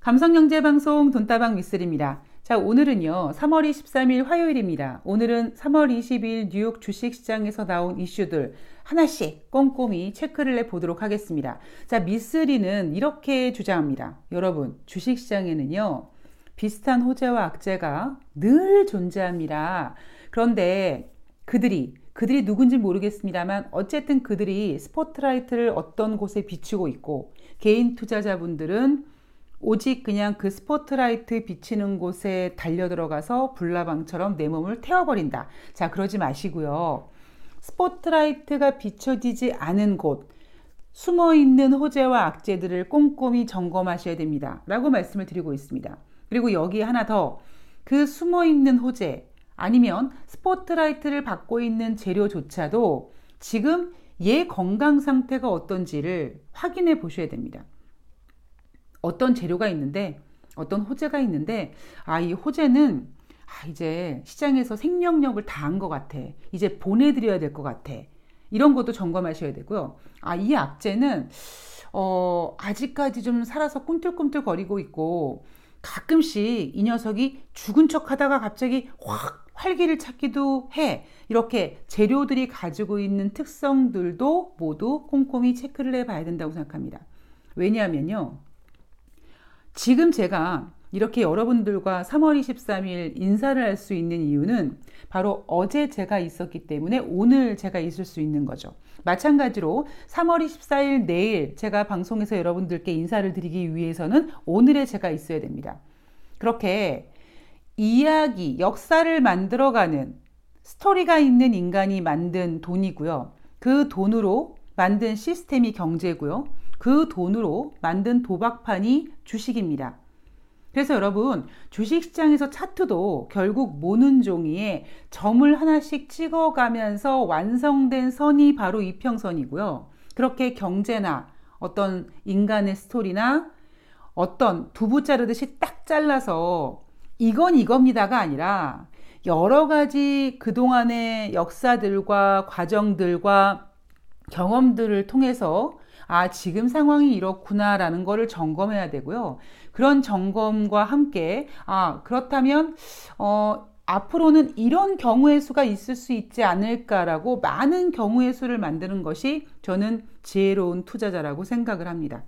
감성영재방송 돈다방 미쓰리입니다. 자, 오늘은요, 3월 23일 화요일입니다. 오늘은 3월 20일 뉴욕 주식시장에서 나온 이슈들 하나씩 꼼꼼히 체크를 해 보도록 하겠습니다. 자, 미쓰리는 이렇게 주장합니다. 여러분, 주식시장에는요, 비슷한 호재와 악재가 늘 존재합니다. 그런데 그들이 그들이 누군지 모르겠습니다만 어쨌든 그들이 스포트라이트를 어떤 곳에 비추고 있고 개인 투자자분들은 오직 그냥 그 스포트라이트 비치는 곳에 달려 들어가서 불나방처럼 내 몸을 태워버린다. 자, 그러지 마시고요. 스포트라이트가 비춰지지 않은 곳, 숨어 있는 호재와 악재들을 꼼꼼히 점검하셔야 됩니다. 라고 말씀을 드리고 있습니다. 그리고 여기 하나 더, 그 숨어 있는 호재, 아니면 스포트라이트를 받고 있는 재료조차도 지금 얘 건강 상태가 어떤지를 확인해 보셔야 됩니다. 어떤 재료가 있는데 어떤 호재가 있는데 아 이 호재는 아 이제 시장에서 생명력을 다한 것 같아. 이제 보내드려야 될 것 같아. 이런 것도 점검하셔야 되고요. 아 이 악재는 어 아직까지 좀 살아서 꿈틀꿈틀 거리고 있고 가끔씩 이 녀석이 죽은 척 하다가 갑자기 확 활기를 찾기도 해. 이렇게 재료들이 가지고 있는 특성들도 모두 꼼꼼히 체크를 해 봐야 된다고 생각합니다. 왜냐하면요. 지금 제가 이렇게 여러분들과 3월 23일 인사를 할 수 있는 이유는 바로 어제 제가 있었기 때문에 오늘 제가 있을 수 있는 거죠. 마찬가지로 3월 24일 내일 제가 방송에서 여러분들께 인사를 드리기 위해서는 오늘에 제가 있어야 됩니다. 그렇게 이야기, 역사를 만들어가는 스토리가 있는 인간이 만든 돈이고요. 그 돈으로 만든 시스템이 경제고요. 그 돈으로 만든 도박판이 주식입니다. 그래서 여러분, 주식시장에서 차트도 결국 모는 종이에 점을 하나씩 찍어가면서 완성된 선이 바로 이평선이고요. 그렇게 경제나 어떤 인간의 스토리나 어떤 두부 자르듯이 딱 잘라서 이건 이겁니다가 아니라 여러 가지 그동안의 역사들과 과정들과 경험들을 통해서 아, 지금 상황이 이렇구나라는 거를 점검해야 되고요. 그런 점검과 함께, 아, 그렇다면, 어, 앞으로는 이런 경우의 수가 있을 수 있지 않을까라고 많은 경우의 수를 만드는 것이 저는 지혜로운 투자자라고 생각을 합니다.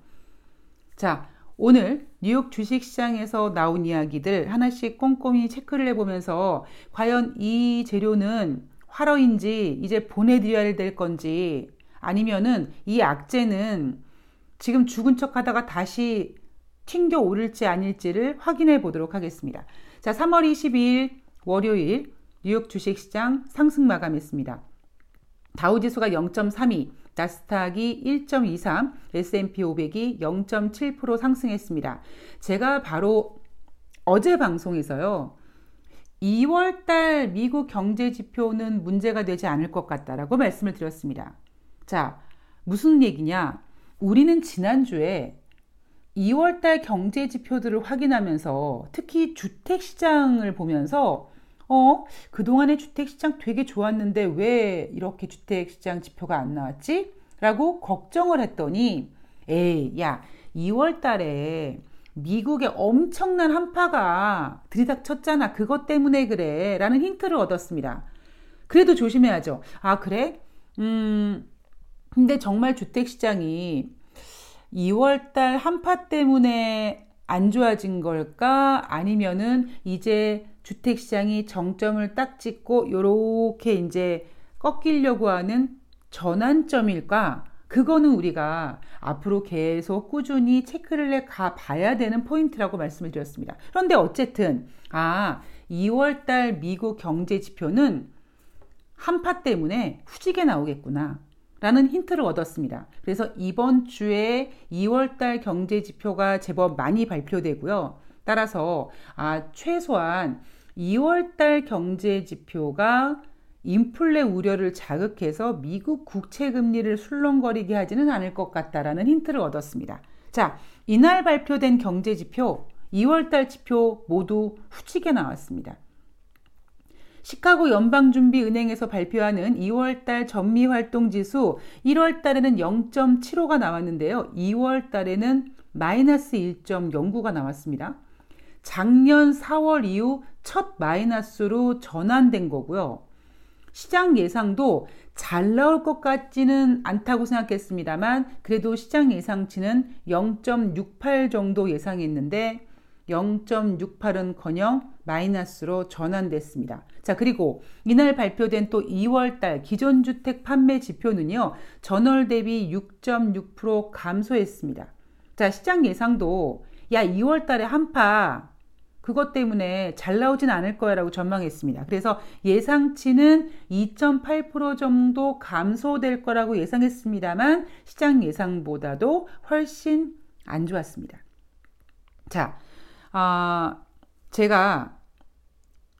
자, 오늘 뉴욕 주식시장에서 나온 이야기들 하나씩 꼼꼼히 체크를 해보면서 과연 이 재료는 활어인지 이제 보내드려야 될 건지 아니면은 이 악재는 지금 죽은 척 하다가 다시 튕겨 오를지 아닐지를 확인해 보도록 하겠습니다. 자, 3월 22일 월요일 뉴욕 주식시장 상승 마감했습니다. 다우지수가 0.32, 나스닥이 1.23, S&P 500이 0.7% 상승했습니다. 제가 바로 어제 방송에서요. 2월 달 미국 경제 지표는 문제가 되지 않을 것 같다라고 말씀을 드렸습니다. 자, 무슨 얘기냐? 우리는 지난주에 2월 달 경제 지표들을 확인하면서 특히 주택 시장을 보면서 어, 그동안의 주택 시장 되게 좋았는데 왜 이렇게 주택 시장 지표가 안 나왔지? 라고 걱정을 했더니, 에이, 야, 2월 달에 미국의 엄청난 한파가 들이닥쳤잖아. 그것 때문에 그래. 라는 힌트를 얻었습니다. 그래도 조심해야죠. 아, 그래? 음, 근데 정말 주택시장이 2월 달 한파 때문에 안 좋아진 걸까? 아니면은 이제 주택 시장이 정점을 딱 찍고 요렇게 이제 꺾이려고 하는 전환점일까? 그거는 우리가 앞으로 계속 꾸준히 체크를 해 가 봐야 되는 포인트라고 말씀을 드렸습니다. 그런데 어쨌든, 아, 2월 달 미국 경제 지표는 한파 때문에 후지게 나오겠구나. 라는 힌트를 얻었습니다. 그래서 이번 주에 2월달 경제 지표가 제법 많이 발표되고요. 따라서 아 최소한 2월달 경제 지표가 인플레 우려를 자극해서 미국 국채 금리를 술렁거리게 하지는 않을 것 같다라는 힌트를 얻었습니다. 자, 이날 발표된 경제 지표, 2월달 지표 모두 후지게 나왔습니다. 시카고 연방준비은행에서 발표하는 2월달 전미활동지수 1월달에는 0.75가 나왔는데요. 2월달에는 마이너스 1.09가 나왔습니다. 작년 4월 이후 첫 마이너스로 전환된 거고요. 시장 예상도 잘 나올 것 같지는 않다고 생각했습니다만 그래도 시장 예상치는 0.68 정도 예상했는데 0.68은 커녕 마이너스로 전환됐습니다. 자, 그리고 이날 발표된 또 2월달 기존 주택 판매 지표는요, 전월 대비 6.6% 감소했습니다. 자, 시장 예상도 야, 2월달에 한파 그것 때문에 잘 나오진 않을 거야라고 전망했습니다. 그래서 예상치는 2.8% 정도 감소될 거라고 예상했습니다만 시장 예상보다도 훨씬 안 좋았습니다. 자, 아, 제가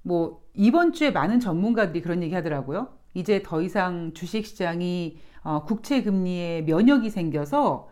뭐 이번 주에 많은 전문가들이 그런 얘기 하더라고요. 이제 더 이상 주식 시장이 어, 국채 금리에 면역이 생겨서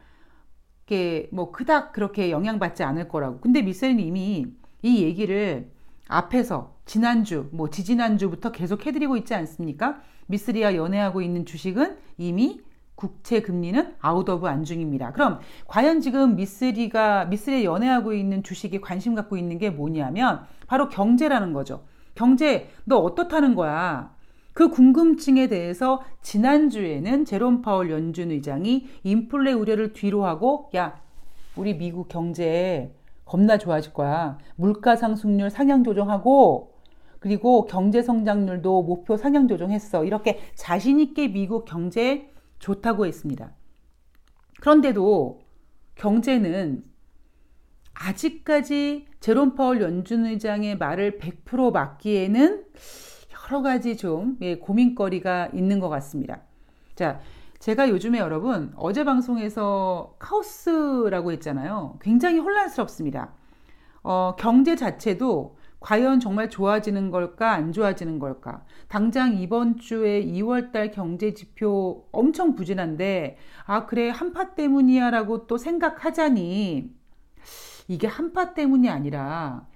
이게 뭐 그닥 그렇게 영향받지 않을 거라고. 근데 미스리는 이미 이 얘기를 앞에서 지난주, 뭐 지지난주부터 계속 해드리고 있지 않습니까? 미스리와 연애하고 있는 주식은 이미 국채 금리는 out of 안중입니다. 그럼 과연 지금 미스리가 미스리와 연애하고 있는 주식에 관심 갖고 있는 게 뭐냐면 바로 경제라는 거죠. 경제 너 어떻다는 거야? 그 궁금증에 대해서 지난주에는 제롬 파월 연준 의장이 인플레 우려를 뒤로 하고 야 우리 미국 경제 겁나 좋아질 거야. 물가 상승률 상향 조정하고 그리고 경제 성장률도 목표 상향 조정했어. 이렇게 자신 있게 미국 경제 좋다고 했습니다. 그런데도 경제는 아직까지 제롬 파월 연준 의장의 말을 100% 맞기에는 여러 가지 좀 예, 고민거리가 있는 것 같습니다. 자, 제가 요즘에 여러분 어제 방송에서 카오스라고 했잖아요. 굉장히 혼란스럽습니다. 어, 경제 자체도 과연 정말 좋아지는 걸까 안 좋아지는 걸까? 당장 이번 주에 2월달 경제 지표 엄청 부진한데 아 그래 한파 때문이야 라고 또 생각하자니 이게 한파 때문이 아니라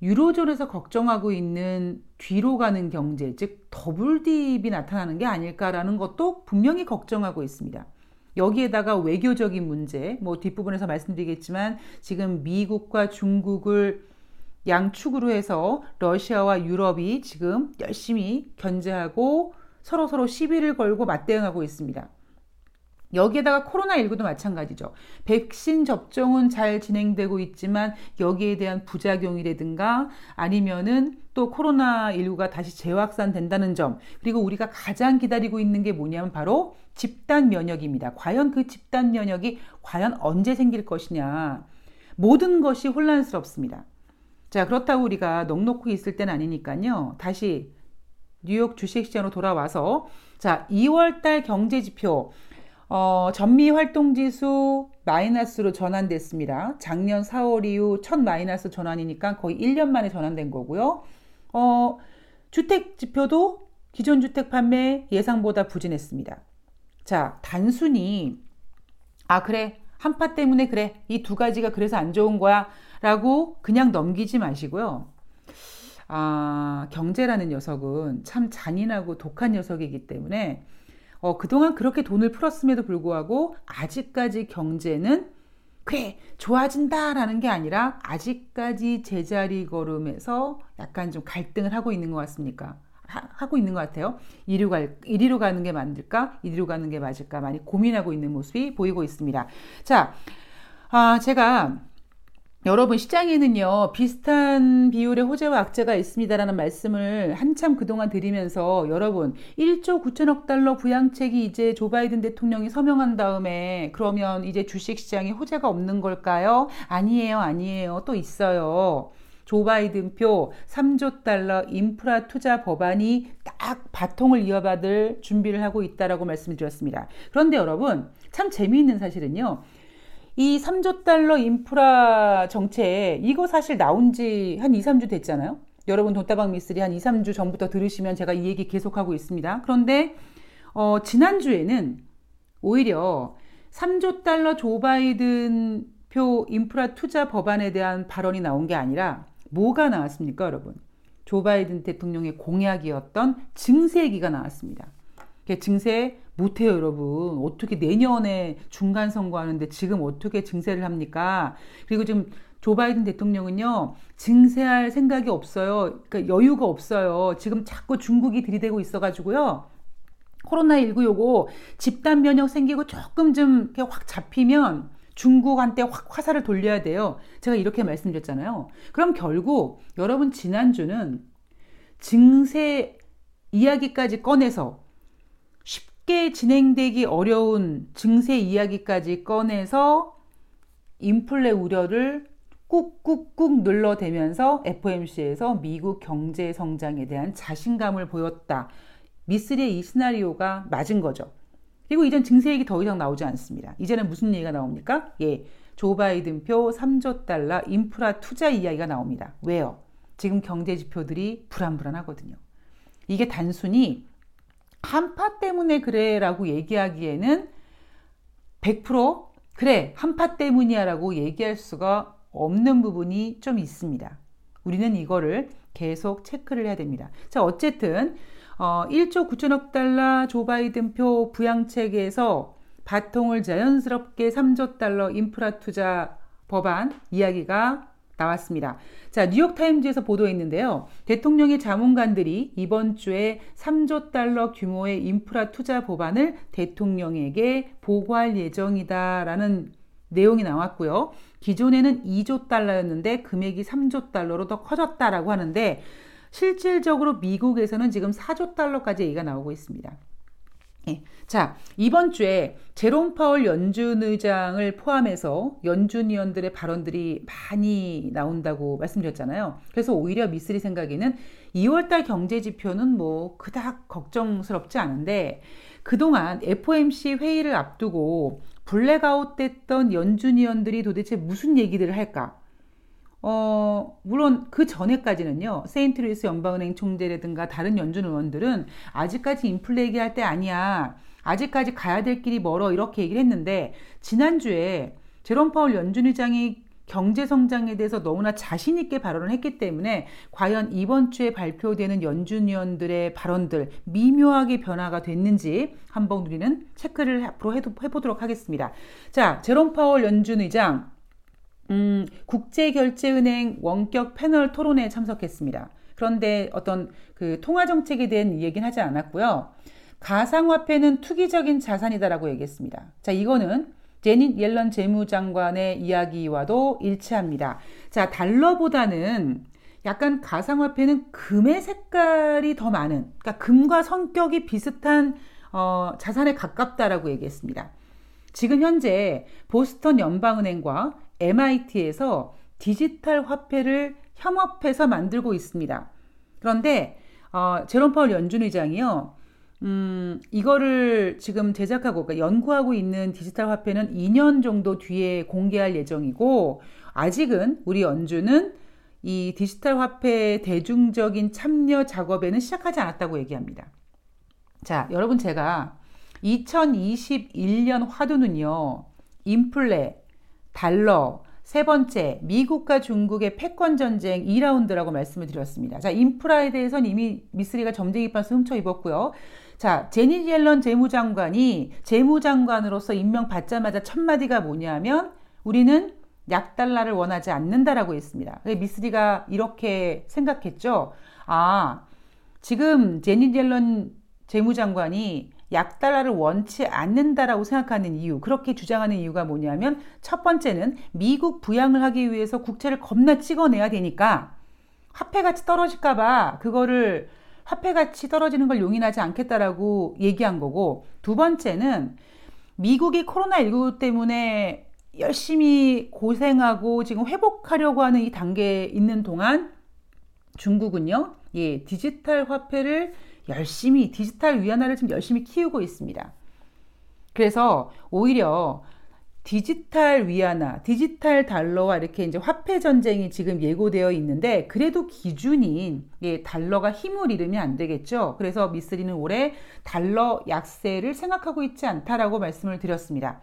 유로존에서 걱정하고 있는 뒤로 가는 경제, 즉 더블 딥이 나타나는 게 아닐까라는 것도 분명히 걱정하고 있습니다. 여기에다가 외교적인 문제, 뭐 뒷부분에서 말씀드리겠지만 지금 미국과 중국을 양축으로 해서 러시아와 유럽이 지금 열심히 견제하고 서로서로 시비를 걸고 맞대응하고 있습니다. 여기에다가 코로나19도 마찬가지죠. 백신 접종은 잘 진행되고 있지만 여기에 대한 부작용이라든가 아니면은 또 코로나19가 다시 재확산된다는 점. 그리고 우리가 가장 기다리고 있는 게 뭐냐면 바로 집단 면역입니다. 과연 그 집단 면역이 과연 언제 생길 것이냐. 모든 것이 혼란스럽습니다. 자, 그렇다고 우리가 넉넉히 있을 땐 아니니까요. 다시 뉴욕 주식 시장으로 돌아와서 자, 2월 달 경제 지표 어, 전미 활동 지수 마이너스로 전환됐습니다. 작년 4월 이후 첫 마이너스 전환이니까 거의 1년 만에 전환된 거고요. 어, 주택 지표도 기존 주택 판매 예상보다 부진했습니다. 자, 단순히 아 그래 한파 때문에 그래 이 두 가지가 그래서 안 좋은 거야 라고 그냥 넘기지 마시고요. 아, 경제라는 녀석은 참 잔인하고 독한 녀석이기 때문에 어, 그동안 그렇게 돈을 풀었음에도 불구하고 아직까지 경제는 그래 좋아진다라는 게 아니라 아직까지 제자리 걸음에서 약간 좀 갈등을 하고 있는 것 같습니까? 하, 고 있는 것 같아요. 이리로, 갈, 이리로 가는 게 맞을까? 이리로 가는 게 맞을까? 많이 고민하고 있는 모습이 보이고 있습니다. 자, 아, 제가 여러분 시장에는요 비슷한 비율의 호재와 악재가 있습니다라는 말씀을 한참 그동안 드리면서 여러분 1조 9천억 달러 부양책이 이제 조 바이든 대통령이 서명한 다음에 그러면 이제 주식시장에 호재가 없는 걸까요? 아니에요 아니에요 또 있어요 조 바이든 표 3조 달러 인프라 투자 법안이 딱 바통을 이어받을 준비를 하고 있다라고 말씀드렸습니다. 그런데 여러분 참 재미있는 사실은요. 이 3조 달러 인프라 정책 이거 사실 나온 지 한 2, 3주 됐잖아요. 여러분 돈다방 미스리 한 2, 3주 전부터 들으시면 제가 이 얘기 계속하고 있습니다. 그런데 어, 지난주에는 오히려 3조 달러 조 바이든 표 인프라 투자 법안에 대한 발언이 나온 게 아니라 뭐가 나왔습니까, 여러분? 조 바이든 대통령의 공약이었던 증세기가 나왔습니다. 증세 못해요, 여러분. 어떻게 내년에 중간 선거하는데 지금 어떻게 증세를 합니까? 그리고 지금 조 바이든 대통령은요, 증세할 생각이 없어요. 그러니까 여유가 없어요. 지금 자꾸 중국이 들이대고 있어가지고요. 코로나19 요거 집단 면역 생기고 조금 좀 확 잡히면 중국한테 확 화살을 돌려야 돼요. 제가 이렇게 말씀드렸잖아요. 그럼 결국 여러분 지난주는 증세 이야기까지 꺼내서 쉽게 진행되기 어려운 증세 이야기까지 꺼내서 인플레 우려를 꾹꾹꾹 눌러대면서 FOMC에서 미국 경제 성장에 대한 자신감을 보였다. 미쓰리의 이 시나리오가 맞은 거죠. 그리고 이젠 증세 얘기 더 이상 나오지 않습니다. 이제는 무슨 얘기가 나옵니까? 예. 조 바이든 표 3조 달러 인프라 투자 이야기가 나옵니다. 왜요? 지금 경제 지표들이 불안불안하거든요. 이게 단순히 한파 때문에 그래 라고 얘기하기에는 100% 그래 한파 때문이야 라고 얘기할 수가 없는 부분이 좀 있습니다. 우리는 이거를 계속 체크를 해야 됩니다. 자, 어쨌든 어, 1조 9천억 달러 조 바이든 표 부양책에서 바통을 자연스럽게 3조 달러 인프라 투자 법안 이야기가 나왔습니다. 자, 뉴욕타임즈에서 보도했는데요. 대통령의 자문관들이 이번 주에 3조 달러 규모의 인프라 투자 법안을 대통령에게 보고할 예정이다라는 내용이 나왔고요. 기존에는 2조 달러였는데 금액이 3조 달러로 더 커졌다라고 하는데 실질적으로 미국에서는 지금 4조 달러까지 얘기가 나오고 있습니다. 예. 자, 이번 주에 제롬 파월 연준 의장을 포함해서 연준 위원들의 발언들이 많이 나온다고 말씀드렸잖아요. 그래서 오히려 미쓰리 생각에는 2월달 경제 지표는 뭐 그닥 걱정스럽지 않은데 그동안 FOMC 회의를 앞두고 블랙아웃 됐던 연준 위원들이 도대체 무슨 얘기들을 할까? 어, 물론 그 전에까지는요, 세인트루이스 연방은행 총재라든가 다른 연준 위원들은 아직까지 인플레 얘기할 때 아니야. 아직까지 가야 될 길이 멀어. 이렇게 얘기를 했는데, 지난주에 제롬 파월 연준 의장이 경제 성장에 대해서 너무나 자신 있게 발언을 했기 때문에 과연 이번 주에 발표되는 연준 위원들의 발언들 미묘하게 변화가 됐는지 한번 우리는 체크를 앞으로 해도, 해보도록 하겠습니다. 자, 제롬 파월 연준 의장, 음, 국제결제은행 원격 패널 토론에 참석했습니다. 그런데 어떤 그 통화 정책에 대한 얘기는 하지 않았고요. 가상화폐는 투기적인 자산이다라고 얘기했습니다. 자, 이거는 제닛 옐런 재무장관의 이야기와도 일치합니다. 자, 달러보다는 약간 가상화폐는 금의 색깔이 더 많은, 그러니까 금과 성격이 비슷한 어, 자산에 가깝다라고 얘기했습니다. 지금 현재 보스턴 연방은행과 MIT에서 디지털 화폐를 협업해서 만들고 있습니다. 그런데 어, 제롬 파월 연준 의장이요. 음, 이거를 지금 제작하고 그러니까 연구하고 있는 디지털 화폐는 2년 정도 뒤에 공개할 예정이고 아직은 우리 연준은 이 디지털 화폐 대중적인 참여 작업에는 시작하지 않았다고 얘기합니다. 자, 여러분 제가 2021년 화두는요. 인플레, 달러, 세 번째, 미국과 중국의 패권 전쟁 2라운드라고 말씀을 드렸습니다. 자, 인프라에 대해서는 이미 미쓰리가 점쟁이 판서 훔쳐 입었고요. 자, 제니 옐런 재무장관이 재무장관으로서 임명받자마자 첫 마디가 뭐냐면 우리는 약달러를 원하지 않는다라고 했습니다. 미쓰리가 이렇게 생각했죠. 아, 지금 제니 옐런 재무장관이 약달러를 원치 않는다라고 생각하는 이유, 그렇게 주장하는 이유가 뭐냐면 첫 번째는 미국 부양을 하기 위해서 국채를 겁나 찍어내야 되니까 화폐 가치 떨어질까봐 그거를 화폐 가치 떨어지는 걸 용인하지 않겠다라고 얘기한 거고 두 번째는 미국이 코로나19 때문에 열심히 고생하고 지금 회복하려고 하는 이 단계에 있는 동안 중국은요, 예, 디지털 화폐를 열심히 디지털 위안화를 좀 열심히 키우고 있습니다. 그래서 오히려 디지털 위안화, 디지털 달러와 이렇게 이제 화폐 전쟁이 지금 예고되어 있는데 그래도 기준인 예, 달러가 힘을 잃으면 안 되겠죠. 그래서 미쓰리는 올해 달러 약세를 생각하고 있지 않다라고 말씀을 드렸습니다.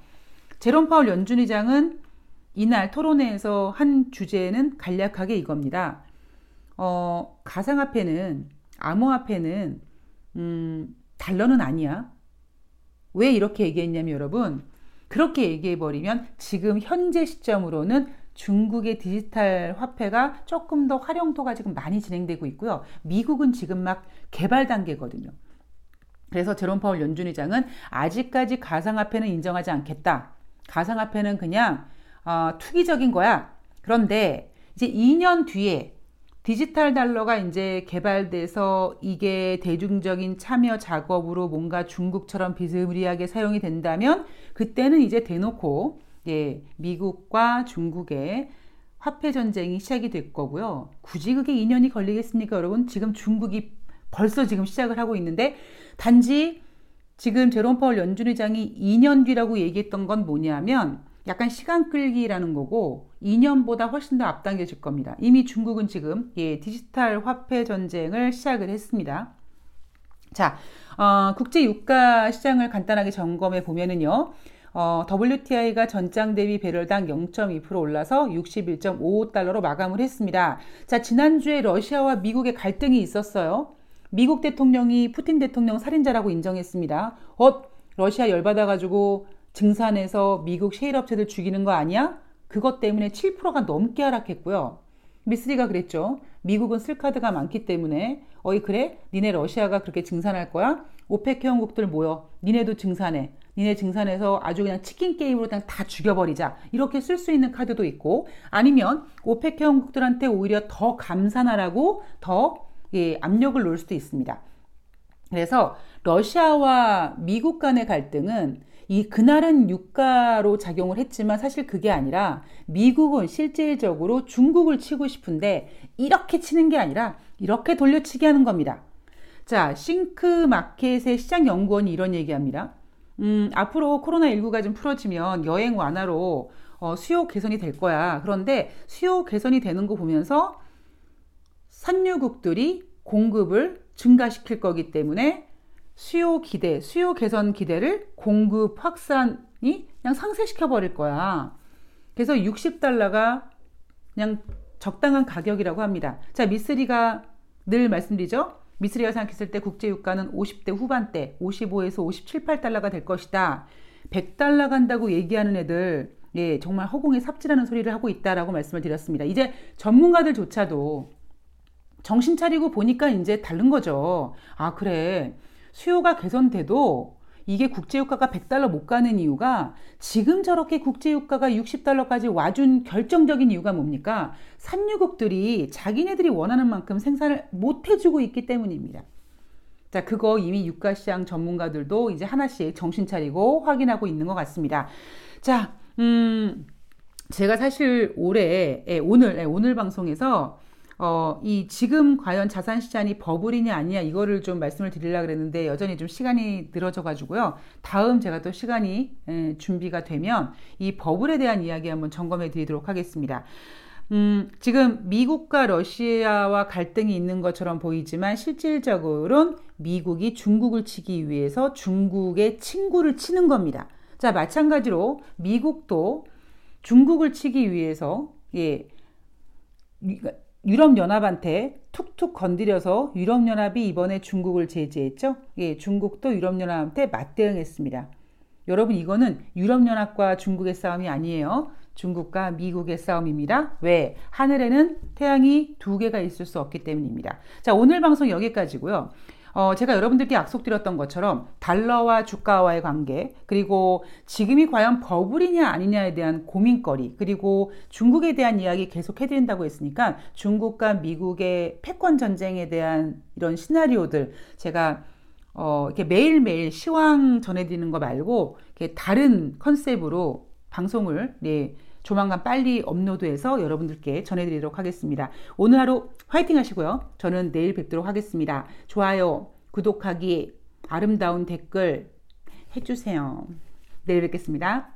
제롬 파월 연준 의장은 이날 토론회에서 한 주제는 간략하게 이겁니다. 어, 가상화폐는 암호화폐는 음, 달러는 아니야. 왜 이렇게 얘기했냐면 여러분 그렇게 얘기해버리면 지금 현재 시점으로는 중국의 디지털 화폐가 조금 더 활용도가 지금 많이 진행되고 있고요. 미국은 지금 막 개발 단계거든요. 그래서 제롬 파월 연준 의장은 아직까지 가상화폐는 인정하지 않겠다. 가상화폐는 그냥 어, 투기적인 거야. 그런데 이제 2년 뒤에 디지털 달러가 이제 개발돼서 이게 대중적인 참여 작업으로 뭔가 중국처럼 비스무리하게 사용이 된다면 그때는 이제 대놓고 예, 미국과 중국의 화폐 전쟁이 시작이 될 거고요. 굳이 그게 2년이 걸리겠습니까, 여러분? 지금 중국이 벌써 지금 시작을 하고 있는데 단지 지금 제롬 파월 연준 의장이 2년 뒤라고 얘기했던 건 뭐냐면 약간 시간 끌기라는 거고 2년보다 훨씬 더 앞당겨질 겁니다. 이미 중국은 지금 예, 디지털 화폐 전쟁을 시작을 했습니다. 자, 어, 국제 유가 시장을 간단하게 점검해 보면은요. 어, WTI가 전장 대비 배럴당 0.2% 올라서 61.55달러로 마감을 했습니다. 자, 지난주에 러시아와 미국의 갈등이 있었어요. 미국 대통령이 푸틴 대통령 살인자라고 인정했습니다. 어, 러시아 열받아가지고 증산해서 미국 셰일 업체들 죽이는 거 아니야? 그것 때문에 7%가 넘게 하락했고요. 미스리가 그랬죠. 미국은 쓸 카드가 많기 때문에 어이 그래? 니네 러시아가 그렇게 증산할 거야? OPEC 회원국들 모여. 니네도 증산해. 니네 증산해서 아주 그냥 치킨 게임으로 그냥 다 죽여버리자. 이렇게 쓸 수 있는 카드도 있고 아니면 OPEC 회원국들한테 오히려 더 감산하라고 더 예, 압력을 놓을 수도 있습니다. 그래서 러시아와 미국 간의 갈등은 이 그날은 유가로 작용을 했지만 사실 그게 아니라 미국은 실질적으로 중국을 치고 싶은데 이렇게 치는 게 아니라 이렇게 돌려치기 하는 겁니다. 자, 싱크 마켓의 시장 연구원이 이런 얘기합니다. 음, 앞으로 코로나19가 좀 풀어지면 여행 완화로 어, 수요 개선이 될 거야. 그런데 수요 개선이 되는 거 보면서 산유국들이 공급을 증가시킬 거기 때문에 수요 기대, 수요 개선 기대를 공급 확산이 그냥 상쇄시켜 버릴 거야. 그래서 60달러가 그냥 적당한 가격이라고 합니다. 자, 미쓰리가 늘 말씀드리죠. 미쓰리가 생각했을 때 국제 유가는 50대 후반대, 55에서 57, 8달러가 될 것이다. 100달러 간다고 얘기하는 애들, 예, 정말 허공에 삽질하는 소리를 하고 있다라고 말씀을 드렸습니다. 이제 전문가들조차도 정신 차리고 보니까 이제 다른 거죠. 아, 그래. 수요가 개선돼도 이게 국제유가가 100달러 못 가는 이유가 지금 저렇게 국제유가가 60달러까지 와준 결정적인 이유가 뭡니까? 산유국들이 자기네들이 원하는 만큼 생산을 못 해주고 있기 때문입니다. 자, 그거 이미 유가시장 전문가들도 이제 하나씩 정신 차리고 확인하고 있는 것 같습니다. 자, 음, 제가 사실 올해, 예, 오늘, 예, 오늘 방송에서 어, 이 지금 과연 자산 시장이 버블이냐 아니냐 이거를 좀 말씀을 드리려고 그랬는데 여전히 좀 시간이 늘어져 가지고요. 다음 제가 또 시간이 에, 준비가 되면 이 버블에 대한 이야기 한번 점검해 드리도록 하겠습니다. 음, 지금 미국과 러시아와 갈등이 있는 것처럼 보이지만 실질적으로는 미국이 중국을 치기 위해서 중국의 친구를 치는 겁니다. 자, 마찬가지로 미국도 중국을 치기 위해서 예, 유럽연합한테 툭툭 건드려서 유럽연합이 이번에 중국을 제재했죠. 예, 중국도 유럽연합한테 맞대응했습니다. 여러분 이거는 유럽연합과 중국의 싸움이 아니에요. 중국과 미국의 싸움입니다. 왜? 하늘에는 태양이 두 개가 있을 수 없기 때문입니다. 자, 오늘 방송 여기까지고요. 어, 제가 여러분들께 약속드렸던 것처럼 달러와 주가와의 관계, 그리고 지금이 과연 버블이냐 아니냐에 대한 고민거리, 그리고 중국에 대한 이야기 계속 해드린다고 했으니까 중국과 미국의 패권 전쟁에 대한 이런 시나리오들 제가 어, 이렇게 매일매일 시황 전해드리는 거 말고 이렇게 다른 컨셉으로 방송을 네, 조만간 빨리 업로드해서 여러분들께 전해드리도록 하겠습니다. 오늘 하루 화이팅 하시고요. 저는 내일 뵙도록 하겠습니다. 좋아요, 구독하기, 아름다운 댓글 해주세요. 내일 뵙겠습니다.